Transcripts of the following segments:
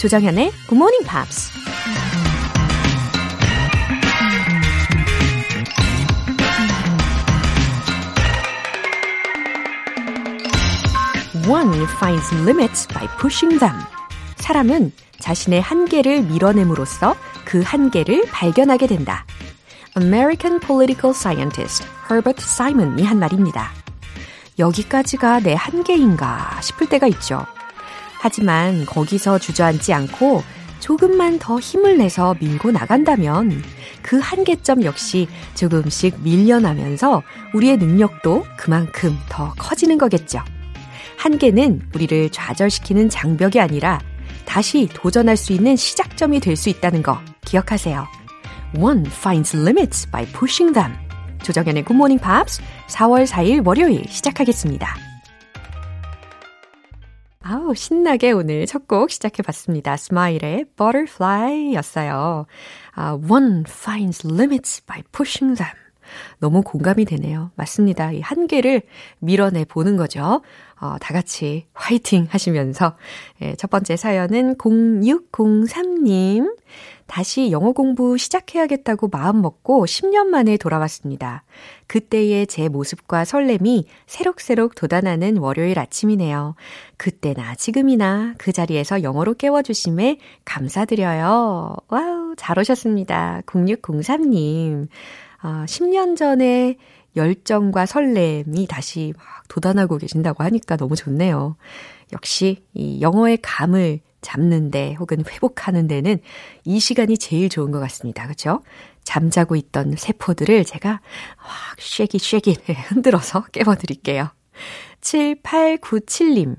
조정현의 Good Morning Pops. One finds limits by pushing them. 사람은 자신의 한계를 밀어냄으로써 그 한계를 발견하게 된다. American political scientist Herbert Simon이 한 말입니다. 여기까지가 내 한계인가 싶을 때가 있죠. 하지만 거기서 주저앉지 않고 조금만 더 힘을 내서 밀고 나간다면 그 한계점 역시 조금씩 밀려나면서 우리의 능력도 그만큼 더 커지는 거겠죠. 한계는 우리를 좌절시키는 장벽이 아니라 다시 도전할 수 있는 시작점이 될 수 있다는 거 기억하세요. One finds limits by pushing them. 조정현의 Good Morning Pops 4월 4일 월요일 시작하겠습니다. 아우, 신나게 오늘 첫 곡 시작해봤습니다. 스마일의 Butterfly 였어요. 아, one finds limits by pushing them. 너무 공감이 되네요. 맞습니다. 이 한계를 밀어내 보는 거죠. 어, 다 같이 화이팅 하시면서. 예, 첫 번째 사연은 0603님. 다시 영어 공부 시작해야겠다고 마음 먹고 10년 만에 돌아왔습니다. 그때의 제 모습과 설렘이 새록새록 돋아나는 월요일 아침이네요. 그때나 지금이나 그 자리에서 영어로 깨워주심에 감사드려요. 와우, 잘 오셨습니다. 0603님. 아, 10년 전에 열정과 설렘이 다시 막 돋아나고 계신다고 하니까 너무 좋네요. 역시 이 영어의 감을 잡는데 혹은 회복하는 데는 이 시간이 제일 좋은 것 같습니다. 그렇죠? 잠자고 있던 세포들을 제가 확 shake it shake it 흔들어서 깨워드릴게요. 7897님.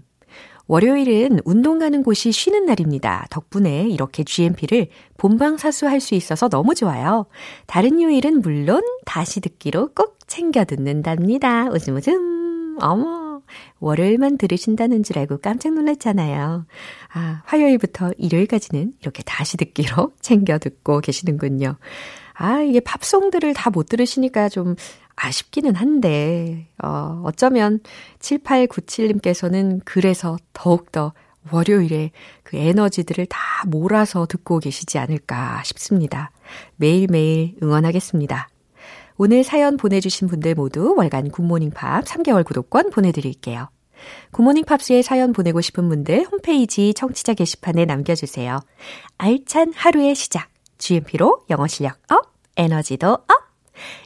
월요일은 운동 가는 곳이 쉬는 날입니다. 덕분에 이렇게 GMP를 본방사수 할 수 있어서 너무 좋아요. 다른 요일은 물론 다시 듣기로 꼭 챙겨 듣는답니다. 웃음 웃음. 어머. 월요일만 들으신다는 줄 알고 깜짝 놀랐잖아요. 아, 화요일부터 일요일까지는 이렇게 다시 듣기로 챙겨 듣고 계시는군요. 아, 이게 팝송들을 다 못 들으시니까 좀 아쉽기는 한데, 어, 어쩌면 7897님께서는 그래서 더욱더 월요일에 그 에너지들을 다 몰아서 듣고 계시지 않을까 싶습니다. 매일매일 응원하겠습니다. 오늘 사연 보내주신 분들 모두 월간 굿모닝 팝 3개월 구독권 보내드릴게요. 굿모닝 팝스에 사연 보내고 싶은 분들 홈페이지 청취자 게시판에 남겨주세요. 알찬 하루의 시작. GMP로 영어 실력 업, 에너지도 업!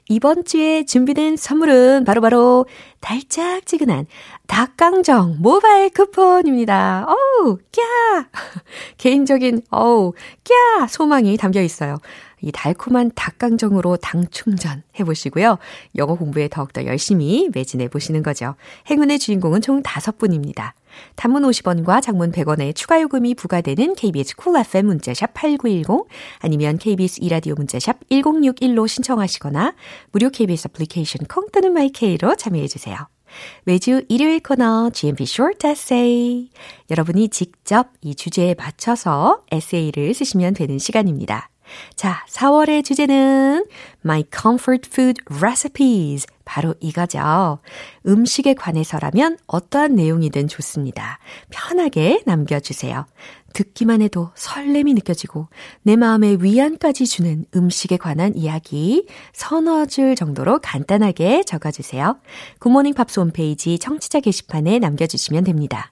이번 주에 준비된 선물은 바로바로 바로 달짝지근한 닭강정 모바일 쿠폰입니다. 어우, 꺄! 개인적인, 어우, 꺄! 소망이 담겨 있어요. 이 달콤한 닭강정으로 당 충전 해보시고요. 영어 공부에 더욱더 열심히 매진해 보시는 거죠. 행운의 주인공은 총 5분입니다. 단문 50원과 장문 100원의 추가 요금이 부과되는 KBS Cool FM 문자샵 8910 아니면 KBS 2라디오 문자샵 1061로 신청하시거나 무료 KBS 애플리케이션 콩 또는 마이케이로 참여해 주세요. 매주 일요일 코너 GMP Short Essay. 여러분이 직접 이 주제에 맞춰서 에세이를 쓰시면 되는 시간입니다. 자, 4월의 주제는 My Comfort Food Recipes. 바로 이거죠. 음식에 관해서라면 어떠한 내용이든 좋습니다. 편하게 남겨주세요. 듣기만 해도 설렘이 느껴지고 내 마음에 위안까지 주는 음식에 관한 이야기 서너 줄 정도로 간단하게 적어주세요. 굿모닝 팝스 홈페이지 청취자 게시판에 남겨주시면 됩니다.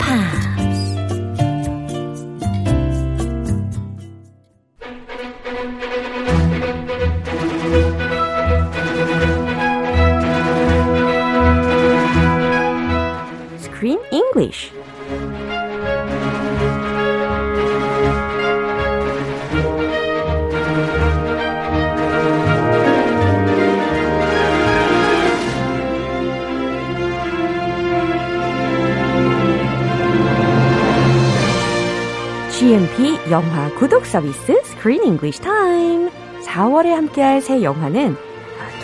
팝스 English. GMP 영화 구독 서비스 Screen English Time. 4월에 함께할 새 영화는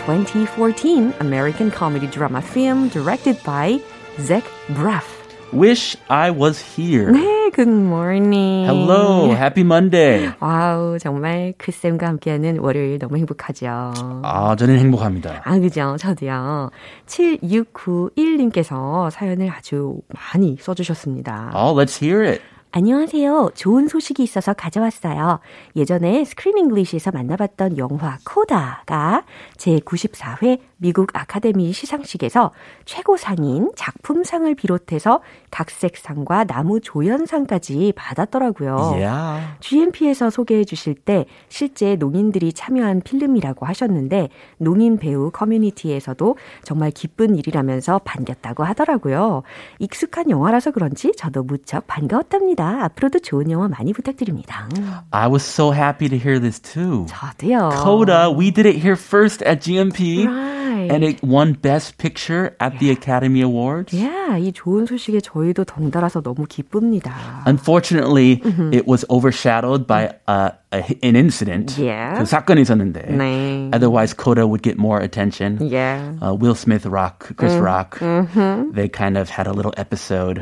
2014 American comedy drama film directed by Zach Braff. Wish I was here. 네, good morning. Hello, happy Monday. 와우, 정말 크쌤과 함께하는 월요일 너무 행복하죠. 아, 저는 행복합니다. 아, 그죠? 저도요. 7691님께서 사연을 아주 많이 써주셨습니다. Oh, let's hear it. 안녕하세요. 좋은 소식이 있어서 가져왔어요. 예전에 Screen English에서 만나봤던 영화 코다가 제94회 미국 아카데미 시상식에서 최고상인 작품상을 비롯해서 각색상과 남우 조연상까지 받았더라고요. Yeah. GMP에서 소개해 주실 때 실제 농인들이 참여한 필름이라고 하셨는데 농인 배우 커뮤니티에서도 정말 기쁜 일이라면서 반겼다고 하더라고요. 익숙한 영화라서 그런지 저도 무척 반가웠답니다. 앞으로도 좋은 영화 많이 부탁드립니다. I was so happy to hear this too. 저도요. Coda, we did it here first at GMP. Right. And it won Best Picture at the Academy Awards. Yeah, 이 좋은 소식에 저희도 덩달아서 너무 기쁩니다. Unfortunately, it was overshadowed by uh, a, an incident. Yeah. 그 사건이 있었는데. 네. Otherwise, Coda would get more attention. Yeah. Uh, Will Smith, Rock, Chris Rock, they kind of had a little episode.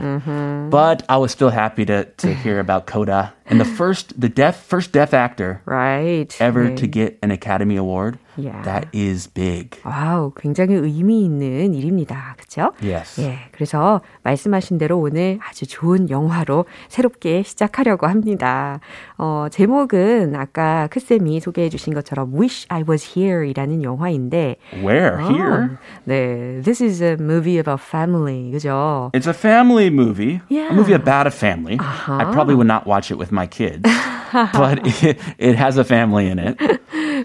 But I was still happy to, to hear about Coda and the first, the deaf, first deaf actor Right. ever 네. to get an Academy Award. Yeah. That is big. 와우, 굉장히 의미 있는 일입니다. 그렇죠? Yes. 예, 그래서 말씀하신 대로 오늘 아주 좋은 영화로 새롭게 시작하려고 합니다. 어, 제목은 아까 크쌤이 소개해 주신 것처럼 Wish I Was Here 이라는 영화인데 Where? 아, Here? 네, this is a movie about family. 그죠? It's a family movie. Yeah. A movie about a family. I probably would not watch it with my kids, but it, it has a family in it.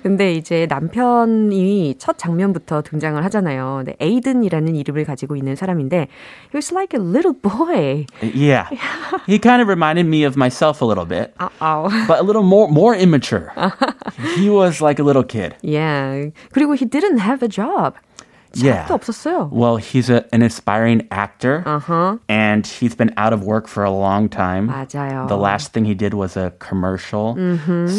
근데 이제 남편이 첫 장면부터 등장을 하잖아요. 근데 에이든이라는 이름을 가지고 있는 사람인데 he was like a little boy. Yeah. He kind of reminded me of myself a little bit, 아우. but a little more more immature. he was like a little kid. Yeah. 그리고 he didn't have a job. Yeah. 잡도 없었어요. Well, he's a, an aspiring actor, Uh-huh. and he's been out of work for a long time. 맞아요. The last thing he did was a commercial.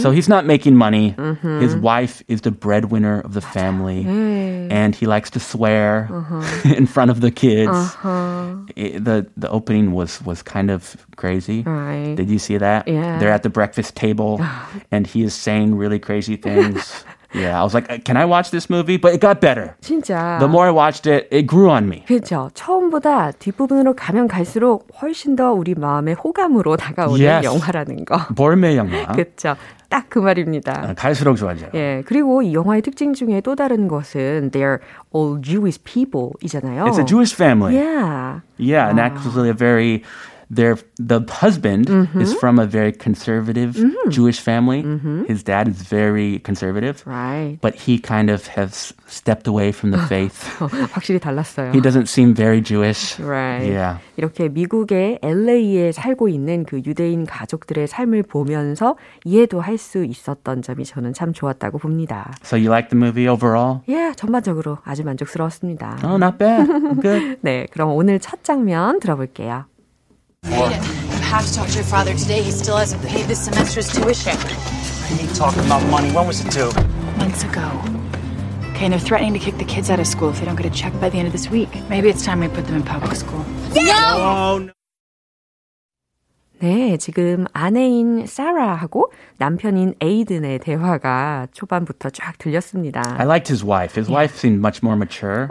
So he's not making money. His wife is the breadwinner of the family. And he likes to swear in front of the kids. It- the the opening was was kind of crazy. Right. Did you see that? Yeah. They're at the breakfast table and he is saying really crazy things. yeah, I was like, can I watch this movie? But it got better. 진짜. The more I watched it, it grew on me. 그렇죠. 처음보다 뒷부분으로 가면 갈수록 훨씬 더 우리 마음의 호감으로 다가오는 Yes. 영화라는 거. 볼메 영화. 그렇죠. 딱 그 말입니다. 갈수록 좋아져요. 예, 그리고 이 영화의 특징 중에 또 다른 것은 they're all Jewish people이잖아요. It's a Jewish family. Yeah. Yeah, and actually a very their the husband is from a very conservative Jewish family. His dad is very conservative, Right. but he kind of has stepped away from the faith. 확실히 달랐어요. he doesn't seem very Jewish. Right. Yeah. 이렇게 미국의 LA에 살고 있는 그 유대인 가족들의 삶을 보면서 이해도 할 수 있었던 점이 저는 참 좋았다고 봅니다. So you like the movie overall? 예, 전반적으로 아주 만족스러웠습니다. Oh, not bad. Good. 네, 그럼 오늘 첫 장면 들어볼게요. Aiden, you have to talk to your father today. He still hasn't paid this semester's tuition. I hate talking about money. When was it due? Months ago. Okay, and they're threatening to kick the kids out of school if they don't get a check by the end of this week. Maybe it's time we put them in public school. Oh, no. 네, 지금 아내인 사라하고 남편인 에이든의 대화가 초반부터 쫙 들렸습니다. I liked his wife. His wife seemed much more mature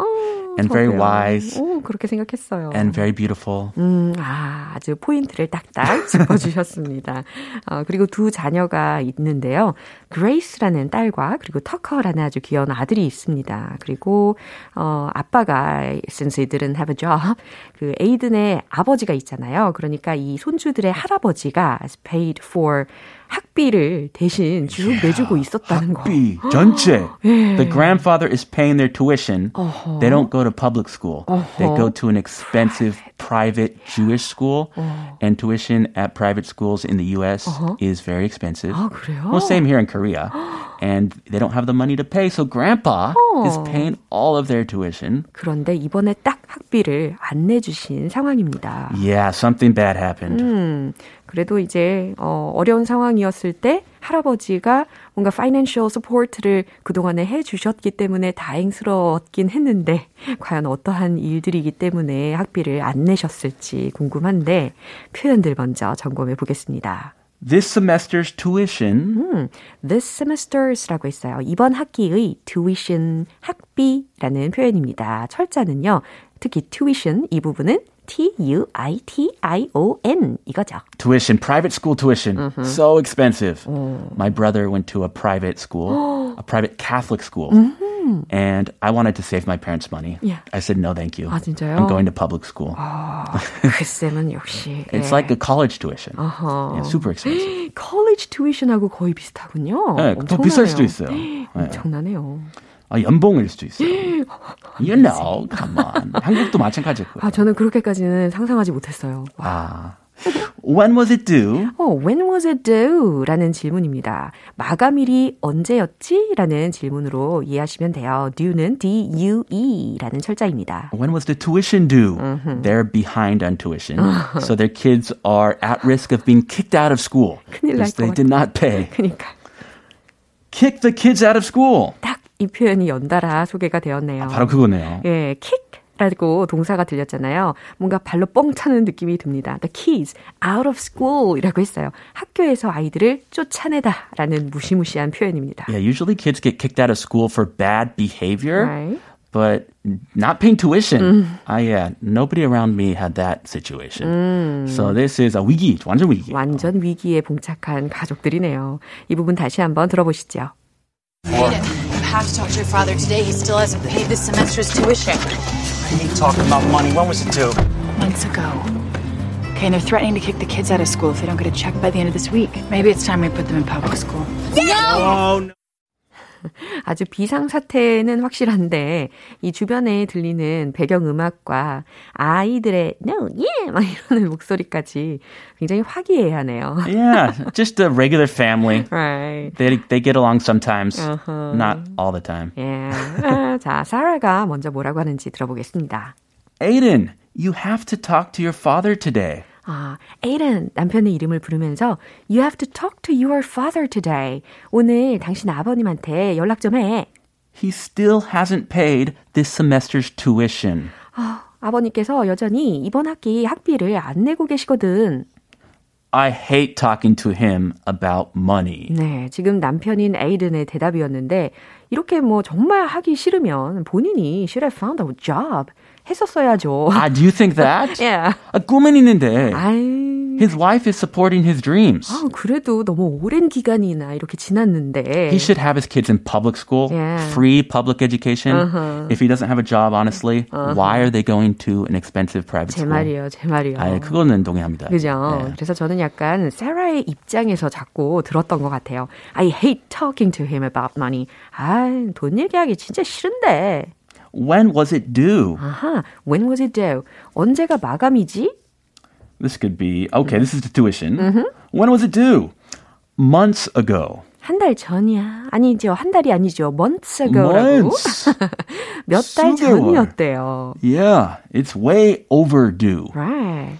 And very wise 오, 그렇게 생각했어요. and very beautiful. 음, 아, 아주 포인트를 딱딱 짚어주셨습니다. 어, 그리고 두 자녀가 있는데요. 그레이스라는 딸과 그리고 터커라는 아주 귀여운 아들이 있습니다. 그리고, 어, 아빠가, since he didn't have a job, 그 에이든의 아버지가 있잖아요. 그러니까 이 손주들의 할아버지가 paid for 학비를 대신 쭉 내주고 있었다는 거. 학비 전체. The grandfather is paying their tuition. 어허. They don't go to public school. They 어허. go to an expensive private Jewish school. And tuition at private schools in the U.S. is very expensive. 아, 그래요? Well, same here in Korea. and they don't have the money to pay. So grandpa 어. is paying all of their tuition. 그런데 이번에 딱 학비를 안 내주신 상황입니다. Yeah, something bad happened. 음, 그래도 이제 어, 어려운 상황이었을 때 할아버지가 뭔가 financial support를 그동안에 해 주셨기 때문에 다행스러웠긴 했는데 과연 어떠한 일들이기 때문에 학비를 안 내셨을지 궁금한데 표현들 먼저 점검해 보겠습니다. This semester's tuition 음, this semester's라고 있어요. 이번 학기의 tuition 학비라는 표현입니다. 철자는요. 특히 tuition 이 부분은 T-U-I-T-I-O-N 이거죠. tuition, private school tuition, so expensive. My brother went to a private school, a private Catholic school. And I wanted to save my parents' money. Yeah. I said, no, thank you. 아, 진짜요? I'm going to public school. 그 쌤은 역시 It's 예. like a college tuition. Yeah, super expensive. college tuition하고 거의 비슷하군요. 네, 더 비쌀 수도 있어요. 네. 네. 엄청나네요. 아, 연봉일 수도 있어요. You know, come on. 한국도 마찬가지고요. 아, 저는 그렇게까지는 상상하지 못했어요. 와. 아. When was it due? 어, when was it due? 라는 질문입니다. 마감일이 언제였지? 라는 질문으로 이해하시면 돼요. due는 D-U-E 라는 철자입니다. When was the tuition due? They're behind on tuition. so their kids are at risk of being kicked out of school 큰일 because 날것 they did not pay. 그러니까 Kick the kids out of school. 딱 이 표현이 연달아 소개가 되었네요. 바로 그거네요. 예, kick라고 동사가 들렸잖아요. 뭔가 발로 뻥 차는 느낌이 듭니다. The kids out of school이라고 했어요. 학교에서 아이들을 쫓아내다라는 무시무시한 표현입니다. Yeah, usually kids get kicked out of school for bad behavior, Right. but not paying tuition. Ah, yeah, nobody around me had that situation. So this is a 위기, 완전 위기. 완전 위기에 봉착한 가족들이네요. 이 부분 다시 한번 들어보시죠. You have to talk to your father today. He still hasn't paid this semester's tuition. I hate talking about money. When was it due? Months ago. Okay, and they're threatening to kick the kids out of school if they don't get a check by the end of this week. Maybe it's time we put them in public school. Oh, no. 아주 비상사태는 확실한데 이 주변에 들리는 배경음악과 아이들의 no, yeah 막 이러는 목소리까지 굉장히 화기애애하네요. Yeah, just a regular family. Right. They they get along sometimes, not all the time. 예. 아, 자, 사라가 먼저 뭐라고 하는지 들어보겠습니다. Aiden, you have to talk to your father today. 아, 에이든 남편의 이름을 부르면서 You have to talk to your father today. 오늘 당신 아버님한테 연락 좀 해. He still hasn't paid this semester's tuition. 아, 아버님께서 여전히 이번 학기 학비를 안 내고 계시거든. I hate talking to him about money. 네, 지금 남편인 에이든의 대답이었는데 이렇게 뭐 정말 하기 싫으면 본인이 should have found a job 했었어야죠. Ah, do you think that? 예. 아, 꿈은 있는데 아이. his wife is supporting his dreams. 아, 그래도 너무 오랜 기간이나 이렇게 지났는데. He should have his kids in public school, Yeah. free public education. If he doesn't have a job, honestly, why are they going to an expensive private 제 school? 말이에요, 제 말이요. 아, 그거는 동의합니다. 그죠? 네. 그래서 저는 약간 세라의 입장에서 자꾸 들었던 것 같아요. I hate talking to him about money. 아, 돈 얘기하기 진짜 싫은데. When was it due? 아하, when was it due? 언제가 마감이지? This could be okay. This is the tuition. When was it due? Months ago. 한 달 전이야. 아니죠. 한 달이 아니죠. months ago라고. Months. 몇 달 수개월. 전이었대요. Yeah, it's way overdue. Right.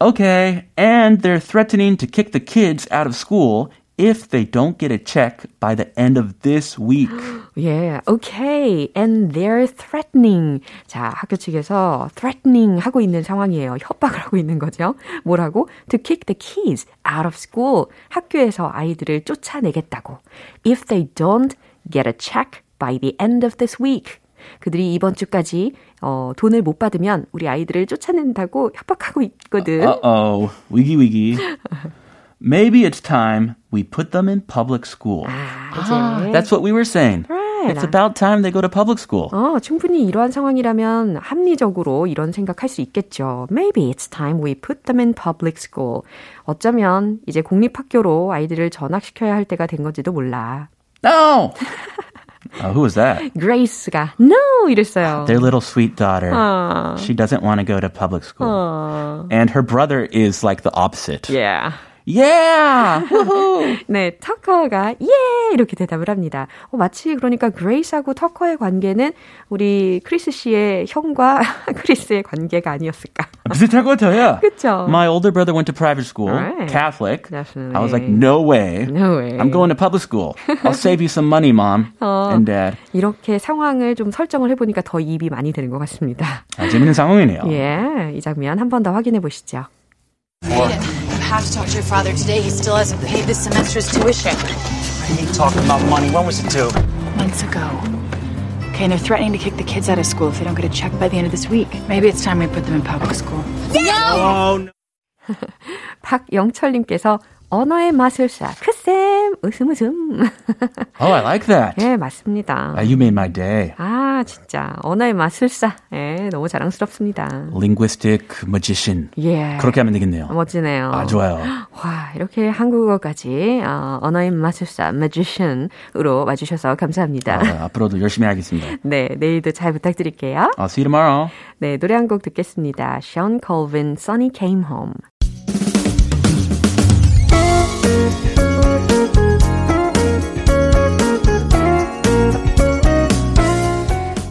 Okay, and they're threatening to kick the kids out of school if they don't get a check by the end of this week. Yeah, okay. And they're threatening. 자, 학교 측에서 threatening 하고 있는 상황이에요. 협박을 하고 있는 거죠. 뭐라고? To kick the kids out of school. 학교에서 아이들을 쫓아내겠다고. If they don't get a check by the end of this week. 그들이 이번 주까지 어, 돈을 못 받으면 우리 아이들을 쫓아낸다고 협박하고 있거든. Uh-oh, wiggy wiggy. Maybe it's time we put them in public school. 아, 이제. That's what we were saying. Right. It's about time they go to public school. 어, 충분히 이러한 상황이라면 합리적으로 이런 생각할 수 있겠죠. Maybe it's time we put them in public school. 어쩌면 이제 공립학교로 아이들을 전학시켜야 할 때가 된 건지도 몰라. No! Uh, who was that? 그레이스가 no 이랬어요. Their little sweet daughter. 아, She doesn't want to go to public school. 어, And her brother is like the opposite. yeah. Yeah! 네, 터커가 예! 이렇게 대답을 합니다. 어, 마치 그러니까 그레이스하고 터커의 관계는 우리 크리스 씨의 형과 크리스의 관계가 아니었을까. 비슷할 것 같아요. 그쵸? My older brother went to private school, Right. Catholic. Definitely. I was like, no way. No way. I'm going to public school. I'll save you some money, mom 어. and dad. 이렇게 상황을 좀 설정을 해보니까 더 입이 많이 되는 것 같습니다. 아, 재밌는 상황이네요. 예, 이 장면 한 번 더 확인해 보시죠. You have to talk to your father today. He still hasn't paid this semester's tuition. I hate talking about money. When was it due? Months ago. Okay, and they're threatening to kick the kids out of school if they don't get a check by the end of this week. Maybe it's time we put them in public school. Oh, no. 박영철님께서 언어의 마술사 크쌤 웃음 웃음. Oh, I like that. 예, 맞습니다. Uh, you made my day. 아, 진짜 언어의 마술사. 예, 너무 자랑스럽습니다. Linguistic magician. 예. 그렇게 하면 되겠네요. 멋지네요. 아, 좋아요. 와, 이렇게 한국어까지 어, 언어의 마술사 magician으로 와주셔서 감사합니다. 아, 앞으로도 열심히 하겠습니다. 네, 내일도 잘 부탁드릴게요. I'll see you tomorrow. 네, 노래 한 곡 듣겠습니다. Shawn Colvin, Sunny Came Home.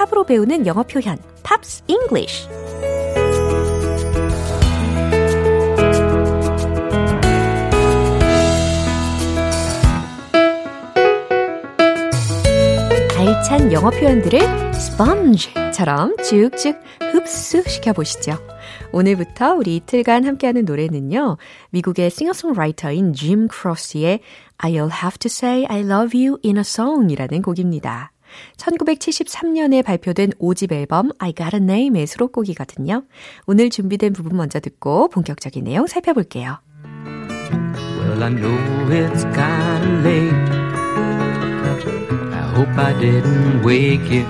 팝으로 배우는 영어 표현 Pops English 알찬 영어 표현들을 스펀지처럼 쭉쭉 흡수시켜 보시죠. 오늘부터 우리 이틀간 함께하는 노래는요. 미국의 싱어송라이터인 짐 크로스의 I'll have to say I love you in a song이라는 곡입니다. 1973년에 발표된 5집 앨범 I Got a Name의 수록곡이거든요. 오늘 준비된 부분 먼저 듣고 본격적인 내용 살펴볼게요. Well, I know it's kinda late. I hope I didn't wake you.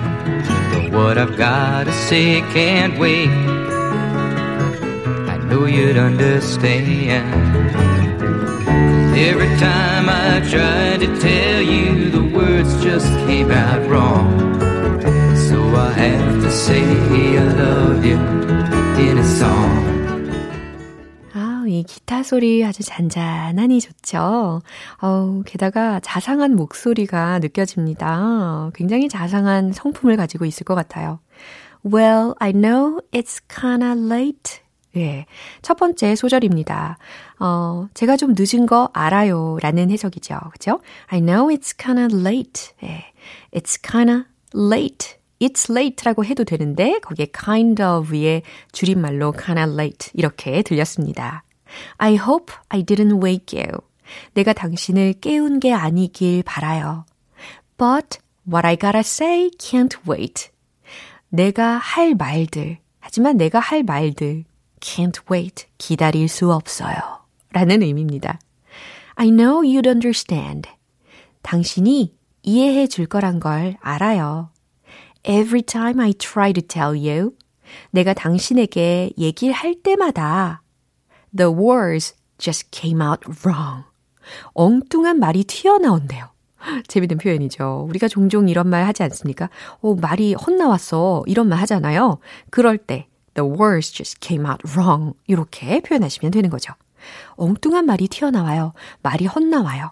But what I've gotta say can't wait. I know you'd understand. Every time I tried to tell you, the words just came out wrong. So I have to say I love you in a song. 아, 이 기타 소리 아주 잔잔하니 좋죠. 어우, 게다가 자상한 목소리가 느껴집니다. 굉장히 자상한 성품을 가지고 있을 것 같아요. Well, I know it's kinda late. 예. 첫 번째 소절입니다. 어, 제가 좀 늦은 거 알아요. 라는 해석이죠. 그죠? I know it's kinda late. 예. It's kinda late. It's late라고 해도 되는데 거기에 kind of의 줄임말로 kinda late 이렇게 들렸습니다. I hope I didn't wake you. 내가 당신을 깨운 게 아니길 바라요. But what I gotta say can't wait. 내가 할 말들, 하지만 내가 할 말들 can't wait. 기다릴 수 없어요. 라는 의미입니다. I know you'd understand. 당신이 이해해 줄 거란 걸 알아요. Every time I try to tell you, 내가 당신에게 얘기를 할 때마다 the words just came out wrong. 엉뚱한 말이 튀어나온대요. 재밌는 표현이죠. 우리가 종종 이런 말 하지 않습니까? 어, 말이 헛나왔어. 이런 말 하잖아요. 그럴 때 the words just came out wrong. 이렇게 표현하시면 되는 거죠. 엉뚱한 말이 튀어나와요. 말이 헛나와요.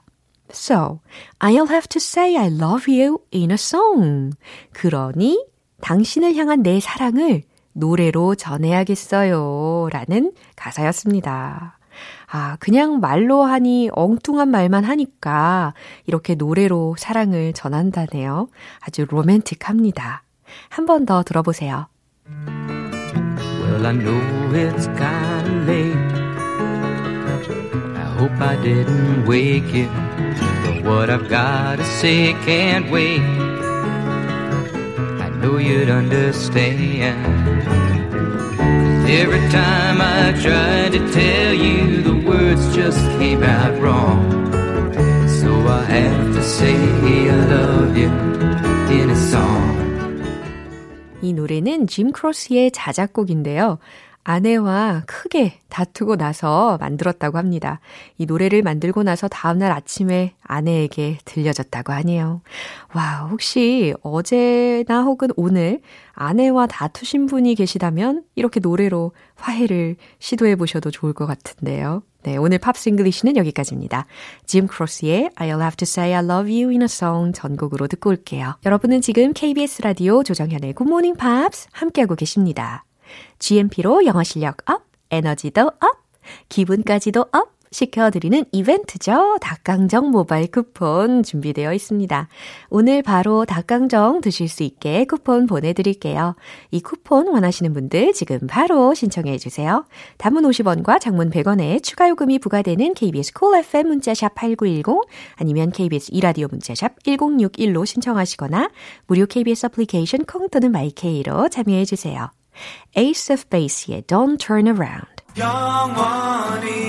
So, I'll have to say I love you in a song. 그러니 당신을 향한 내 사랑을 노래로 전해야겠어요. 라는 가사였습니다. 아, 그냥 말로 하니 엉뚱한 말만 하니까 이렇게 노래로 사랑을 전한다네요. 아주 로맨틱합니다. 한 번 더 들어보세요. Well, I know it's kinda late. I hope I didn't wake you. But what I've gotta say can't wait. I know you'd understand. every time I tried to tell you, the words just came out wrong. So I have to say I love you in a song. 이 노래는 짐 크로스의 자작곡인데요. 아내와 크게 다투고 나서 만들었다고 합니다. 이 노래를 만들고 나서 다음날 아침에 아내에게 들려졌다고 하네요. 와, 혹시 어제나 혹은 오늘 아내와 다투신 분이 계시다면 이렇게 노래로 화해를 시도해 보셔도 좋을 것 같은데요. 네, 오늘 Pops English는 여기까지입니다. 짐 크로스의 I'll have to say I love you in a song 전곡으로 듣고 올게요. 여러분은 지금 KBS 라디오 조정현의 Good Morning Pops 함께하고 계십니다. GMP로 영어 실력 up, 에너지도 up, 기분까지도 up 시켜드리는 이벤트죠. 닭강정 모바일 쿠폰 준비되어 있습니다. 오늘 바로 닭강정 드실 수 있게 쿠폰 보내드릴게요. 이 쿠폰 원하시는 분들 지금 바로 신청해 주세요. 단문 50원과 장문 100원에 추가 요금이 부과되는 KBS 콜 cool FM 문자샵 8910 아니면 KBS 이라디오 문자샵 1061로 신청하시거나 무료 KBS 애플리케이션 콩 또는 마이케이로 참여해 주세요. Ace of Base의 Don't Turn Around. 영원히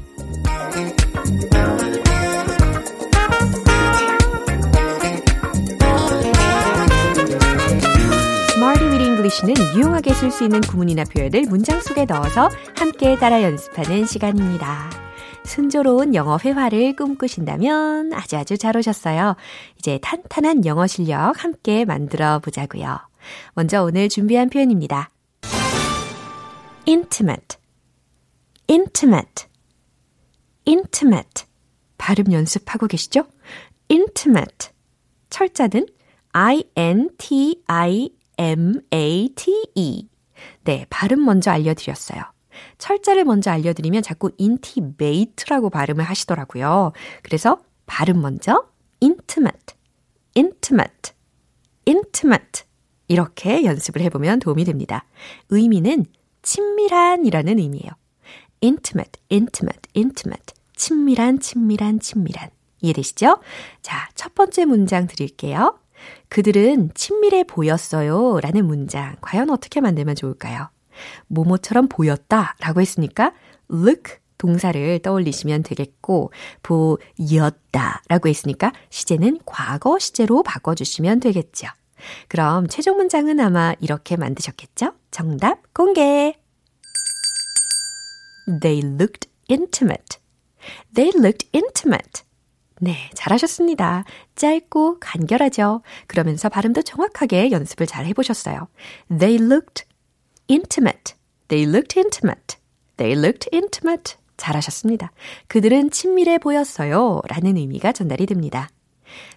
시는 유용하게 쓸 수 있는 구문이나 표현을 문장 속에 넣어서 함께 따라 연습하는 시간입니다. 순조로운 영어 회화를 꿈꾸신다면 아주 아주 잘 오셨어요. 이제 탄탄한 영어 실력 함께 만들어 보자고요. 먼저 오늘 준비한 표현입니다. intimate, intimate, intimate. 발음 연습하고 계시죠? intimate. 철자는 I-N-T-I M-A-T-E. 네, 발음 먼저 알려드렸어요. 철자를 먼저 알려드리면 자꾸 intimate라고 발음을 하시더라고요. 그래서 발음 먼저 intimate, intimate, intimate 이렇게 연습을 해보면 도움이 됩니다. 의미는 친밀한이라는 의미예요. intimate, intimate, intimate. 친밀한, 친밀한, 친밀한. 이해되시죠? 자, 첫 번째 문장 드릴게요. 그들은 친밀해 보였어요. 라는 문장. 과연 어떻게 만들면 좋을까요? 모모처럼 보였다 라고 했으니까 look 동사를 떠올리시면 되겠고, 보였다 라고 했으니까 시제는 과거 시제로 바꿔주시면 되겠죠. 그럼 최종 문장은 아마 이렇게 만드셨겠죠? 정답 공개! They looked intimate. They looked intimate. 네, 잘하셨습니다. 짧고 간결하죠. 그러면서 발음도 정확하게 연습을 잘 해보셨어요. They looked intimate. They looked intimate. They looked intimate. 잘하셨습니다. 그들은 친밀해 보였어요. 라는 의미가 전달이 됩니다.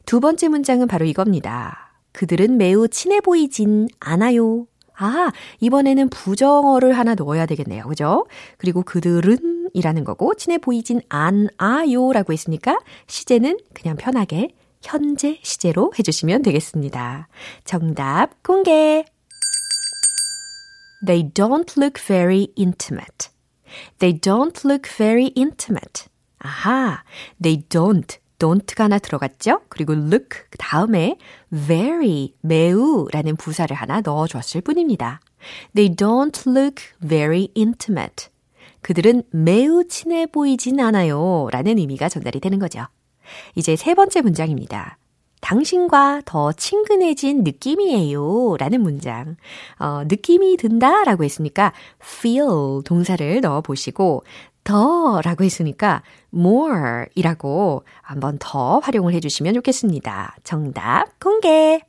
두 번째 문장은 바로 이겁니다. 그들은 매우 친해 보이진 않아요. 아, 이번에는 부정어를 하나 넣어야 되겠네요. 그죠? 그리고 그들은 이라는 거고, 친해 보이진 않아요 라고 했으니까, 시제는 그냥 편하게 현재 시제로 해주시면 되겠습니다. 정답 공개! They don't look very intimate. They don't look very intimate. 아하, they don't don't가 하나 들어갔죠? 그리고 look 그 다음에 very 매우라는 부사를 하나 넣어 줬을 뿐입니다. They don't look very intimate. 그들은 매우 친해 보이진 않아요. 라는 의미가 전달이 되는 거죠. 이제 세 번째 문장입니다. 당신과 더 친근해진 느낌이에요. 라는 문장. 어, 느낌이 든다 라고 했으니까 feel 동사를 넣어 보시고 더 라고 했으니까 more 이라고 한번 더 활용을 해 주시면 좋겠습니다. 정답 공개!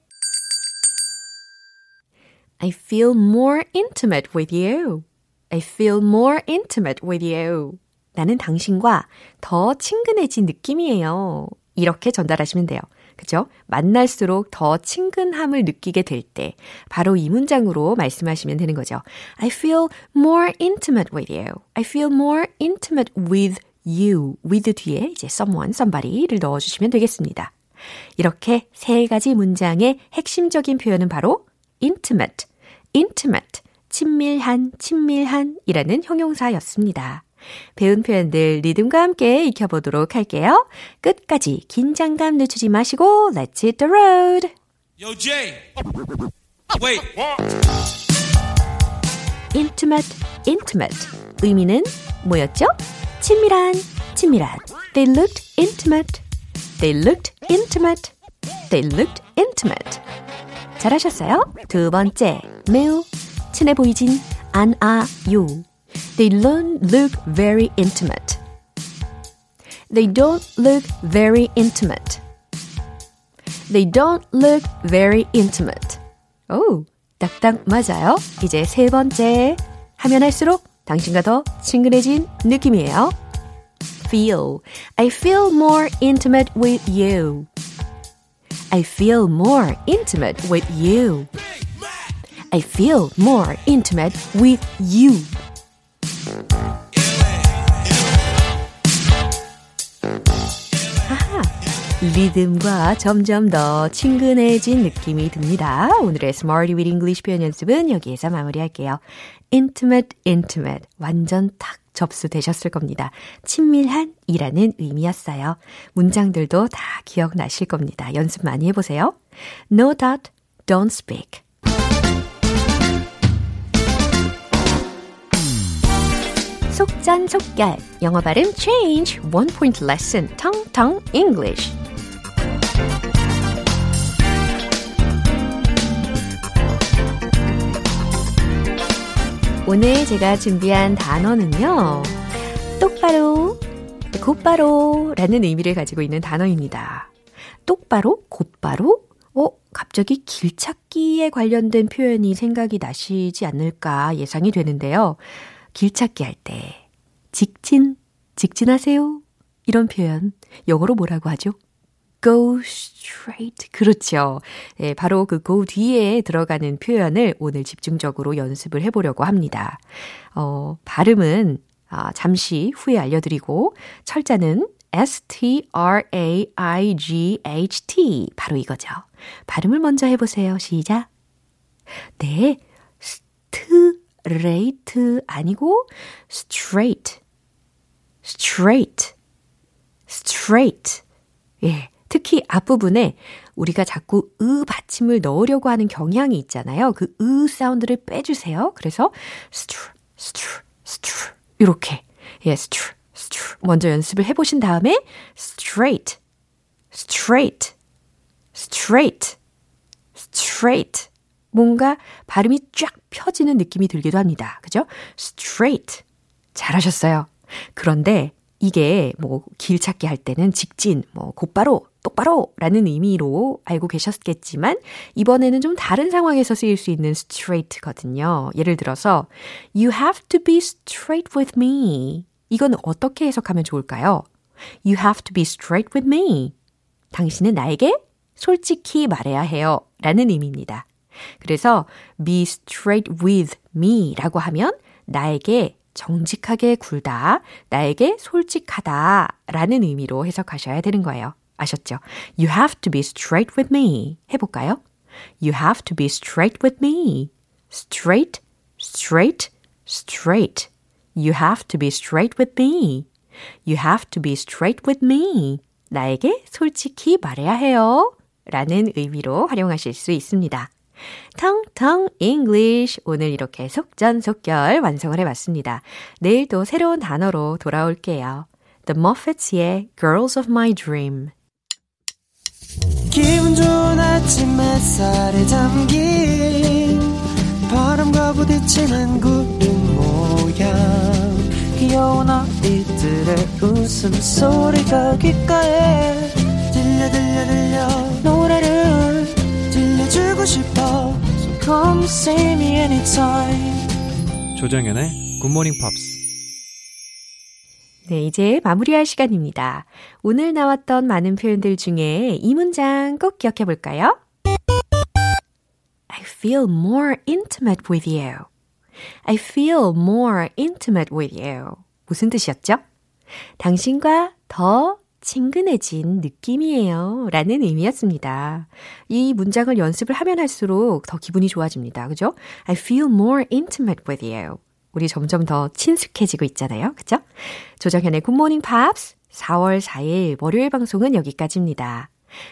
I feel more intimate with you. I feel more intimate with you. 나는 당신과 더 친근해진 느낌이에요. 이렇게 전달하시면 돼요. 그죠? 만날수록 더 친근함을 느끼게 될 때, 바로 이 문장으로 말씀하시면 되는 거죠. I feel more intimate with you. I feel more intimate with you. with 뒤에 이제 someone, somebody를 넣어주시면 되겠습니다. 이렇게 세 가지 문장의 핵심적인 표현은 바로 intimate, intimate, 친밀한, 친밀한 이라는 형용사였습니다. 배운 표현들 리듬과 함께 익혀보도록 할게요. 끝까지 긴장감 늦추지 마시고 Let's hit the road! Yo, Jay. Wait. intimate, intimate. 의미는 뭐였죠? 친밀한, 친밀한. They looked intimate. They looked intimate. They looked intimate. 잘하셨어요? 두 번째, 매우 친해 보이진 않아요. They don't look very intimate. They don't look very intimate. They don't look very intimate. 오, 딱딱 맞아요. 이제 세 번째. 하면 할수록 당신과 더 친근해진 느낌이에요. Feel. I feel more intimate with you. I feel more intimate with you. I feel more intimate with you. 하하, 리듬과 점점 더 친근해진 느낌이 듭니다. 오늘의 Smarty with English 표현 연습은 여기에서 마무리할게요. intimate, intimate. 완전 탁 접수되셨을 겁니다. 친밀한 이라는 의미였어요. 문장들도 다 기억나실 겁니다. 연습 많이 해보세요. No doubt, don't speak. 속전속결 영어 발음 change. One point lesson. 텅텅 English. 오늘 제가 준비한 단어는요. 똑바로 곧바로 라는 의미를 가지고 있는 단어입니다. 똑바로 곧바로? 어 갑자기 길찾기에 관련된 표현이 생각이 나시지 않을까 예상이 되는데요 길찾기 할 때 직진, 직진하세요. 이런 표현 영어로 뭐라고 하죠? go straight. 그렇죠. 네, 바로 그 go 뒤에 들어가는 표현을 오늘 집중적으로 연습을 해보려고 합니다. 어, 발음은 아, 잠시 후에 알려드리고 철자는 S-T-R-A-I-G-H-T. 바로 이거죠. 발음을 먼저 해보세요. 시작. 네. Straight 아니고 straight, straight, straight. 예. 특히 앞부분에 우리가 자꾸 으 받침을 넣으려고 하는 경향이 있잖아요. 그 으 사운드를 빼주세요. 그래서 str, str, str 이렇게 예, str, str 먼저 연습을 해보신 다음에 straight, straight, straight, straight 뭔가 발음이 쫙 펴지는 느낌이 들기도 합니다. 그죠? straight. 잘하셨어요. 그런데 이게 뭐 길 찾기 할 때는 직진, 뭐 곧바로, 똑바로 라는 의미로 알고 계셨겠지만 이번에는 좀 다른 상황에서 쓰일 수 있는 straight거든요. 예를 들어서 You have to be straight with me. 이건 어떻게 해석하면 좋을까요? You have to be straight with me. 당신은 나에게 솔직히 말해야 해요. 라는 의미입니다. 그래서 be straight with me 라고 하면 나에게 정직하게 굴다, 나에게 솔직하다 라는 의미로 해석하셔야 되는 거예요. 아셨죠? You have to be straight with me. 해볼까요? You have to be straight with me. Straight, straight, straight. You have to be straight with me. You have to be straight with me. 나에게 솔직히 말해야 해요. 라는 의미로 활용하실 수 있습니다. 텅텅 English 오늘 이렇게 속전속결 완성을 해봤습니다. 내일 또 새로운 단어로 돌아올게요. The Muffets의 Girls of My Dream 기분 좋은 아침 햇살에 담긴 바람과 부딪히는 구름 모양 귀여운 아이들의 웃음소리가 귓가에 들려 들려 come see me anytime 조정연의 굿모닝 팝스 네, 이제 마무리할 시간입니다. 오늘 나왔던 많은 표현들 중에 이 문장 꼭 기억해 볼까요? I feel more intimate with you. I feel more intimate with you. 무슨 뜻이었죠? 당신과 더 친근해진 느낌이에요. 라는 의미였습니다. 이 문장을 연습을 하면 할수록 더 기분이 좋아집니다. 그죠? I feel more intimate with you. 우리 점점 더 친숙해지고 있잖아요. 그죠? 조정현의 굿모닝 팝스 4월 4일 월요일 방송은 여기까지입니다.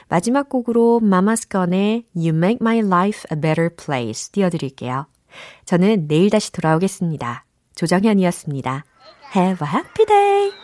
마지막 곡으로 마마스건의 You Make My Life a Better Place 띄워드릴게요. 저는 내일 다시 돌아오겠습니다. 조정현이었습니다. Have a happy day!